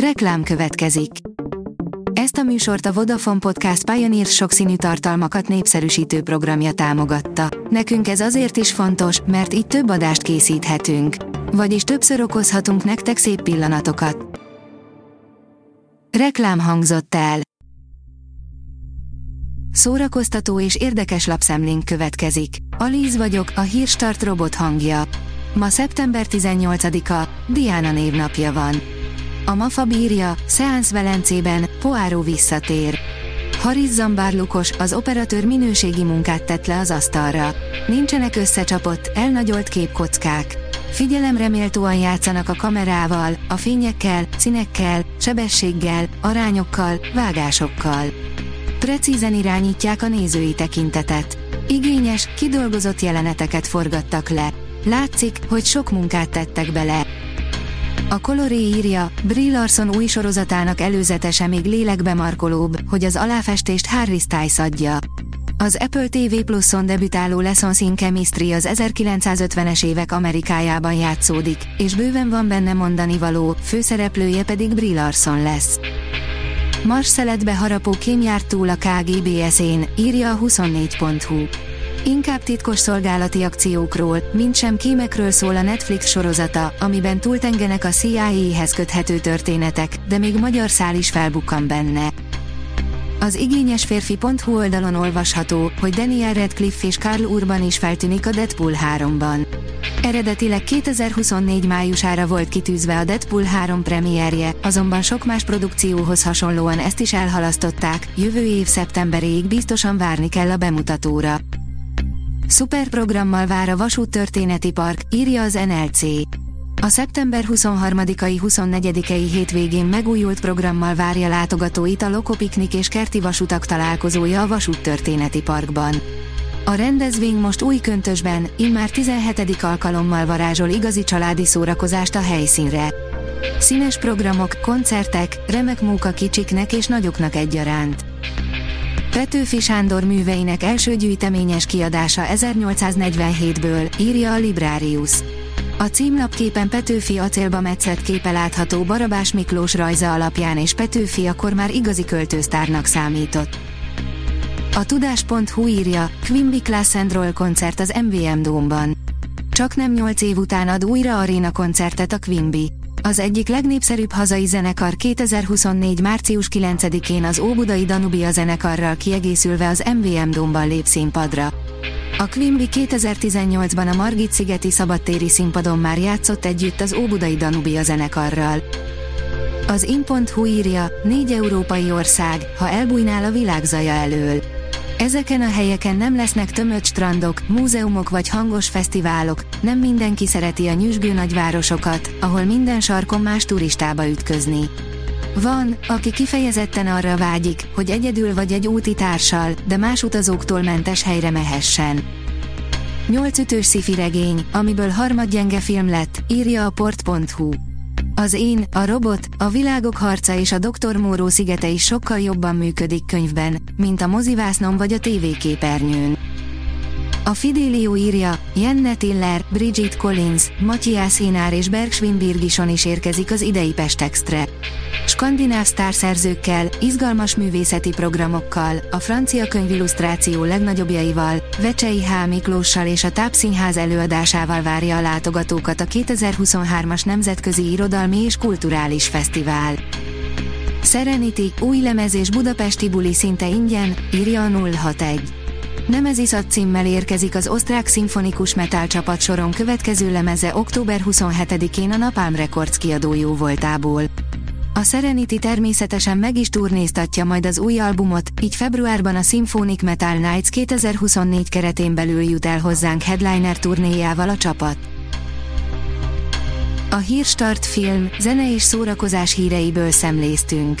Reklám következik. Ezt a műsort a Vodafone Podcast Pioneer sokszínű tartalmakat népszerűsítő programja támogatta. Nekünk ez azért is fontos, mert így több adást készíthetünk. Vagyis többször okozhatunk nektek szép pillanatokat. Reklám hangzott el. Szórakoztató és érdekes lapszemlénk következik. Alíz vagyok, a hírstart robot hangja. Ma szeptember 18-a, Diana névnapja van. A MAFA bírja, Seance Velencében, Poáró visszatér. Haris Zambárlukos, az operatőr minőségi munkát tett le az asztalra. Nincsenek összecsapott, elnagyolt képkockák. Figyelemreméltóan játszanak a kamerával, a fényekkel, színekkel, sebességgel, arányokkal, vágásokkal. Precízen irányítják a nézői tekintetet. Igényes, kidolgozott jeleneteket forgattak le. Látszik, hogy sok munkát tettek bele. A Coloré írja, Brie Larson új sorozatának előzetese még lélekbe markolóbb, hogy az aláfestést Harry Styles adja. Az Apple TV Plus-on debütáló Lessons in Chemistry az 1950-es évek Amerikájában játszódik, és bőven van benne mondani való, főszereplője pedig Brie Larson lesz. Mars szeletbe harapó kém járt túl a KGBS-én, írja a 24.hu. Inkább titkos szolgálati akciókról, mint sem kémekről szól a Netflix sorozata, amiben túltengenek a CIA-hez köthető történetek, de még magyar szál is felbukkan benne. Az igényes férfi.hu oldalon olvasható, hogy Daniel Radcliffe és Carl Urban is feltűnik a Deadpool 3-ban. Eredetileg 2024 májusára volt kitűzve a Deadpool 3 premierje, azonban sok más produkcióhoz hasonlóan ezt is elhalasztották, jövő év szeptemberéig biztosan várni kell a bemutatóra. Szuperprogrammal vár a Vasúttörténeti Park, írja az NLC. A szeptember 23-ai 24-ei hétvégén megújult programmal várja látogatóit a Lokopiknik és Kerti Vasutak találkozója a Vasúttörténeti Parkban. A rendezvény most új köntösben, immár 17. alkalommal varázsol igazi családi szórakozást a helyszínre. Színes programok, koncertek, remek móka kicsiknek és nagyoknak egyaránt. Petőfi Sándor műveinek első gyűjteményes kiadása 1847-ből, írja a Librarius. A címlapképen Petőfi acélba metszett képe látható Barabás Miklós rajza alapján és Petőfi akkor már igazi költősztárnak számított. A tudás.hu írja, Quimby Class and Roll koncert az MVM Dómban. Csak nem 8 év után ad újra aréna koncertet a Quimby. Az egyik legnépszerűbb hazai zenekar 2024. március 9-én az Óbudai Danubia zenekarral kiegészülve az MVM Domban lép színpadra. A Quimby 2018-ban a Margit szigeti szabadtéri színpadon már játszott együtt az Óbudai Danubia zenekarral. Az in.hu írja, négy európai ország, ha elbújnál a világ zaja elől. Ezeken a helyeken nem lesznek tömött strandok, múzeumok vagy hangos fesztiválok, nem mindenki szereti a nyüzsgő nagyvárosokat, ahol minden sarkon más turistába ütközni. Van, aki kifejezetten arra vágyik, hogy egyedül vagy egy úti társal, de más utazóktól mentes helyre mehessen. Nyolc ütős szifi regény, amiből harmadgyenge film lett, írja a port.hu. Az én, a robot, a világok harca és a Dr. Móró szigete is sokkal jobban működik könyvben, mint a mozivásznon vagy a tévéképernyőn. A Fidelio írja, Jenne Tiller, Bridget Collins, Matthias Hinár és Bergsvin Birgison is érkezik az idei Pestextre. Skandináv sztárszerzőkkel, izgalmas művészeti programokkal, a francia könyvillusztráció legnagyobbjaival, Vecsei H. Miklóssal és a Tápszínház előadásával várja a látogatókat a 2023-as Nemzetközi Irodalmi és Kulturális Fesztivál. Serenity, új lemez és budapesti buli szinte ingyen, írja a 061. Nemeziszat címmel érkezik az osztrák szimfonikus metal csapat soron következő lemeze október 27-én a Napalm Records kiadójó voltából. A Serenity természetesen meg is turnéztatja majd az új albumot, így februárban a Symphonic Metal Nights 2024 keretén belül jut el hozzánk headliner turnéjával a csapat. A Hírstart film, zene és szórakozás híreiből szemléztünk.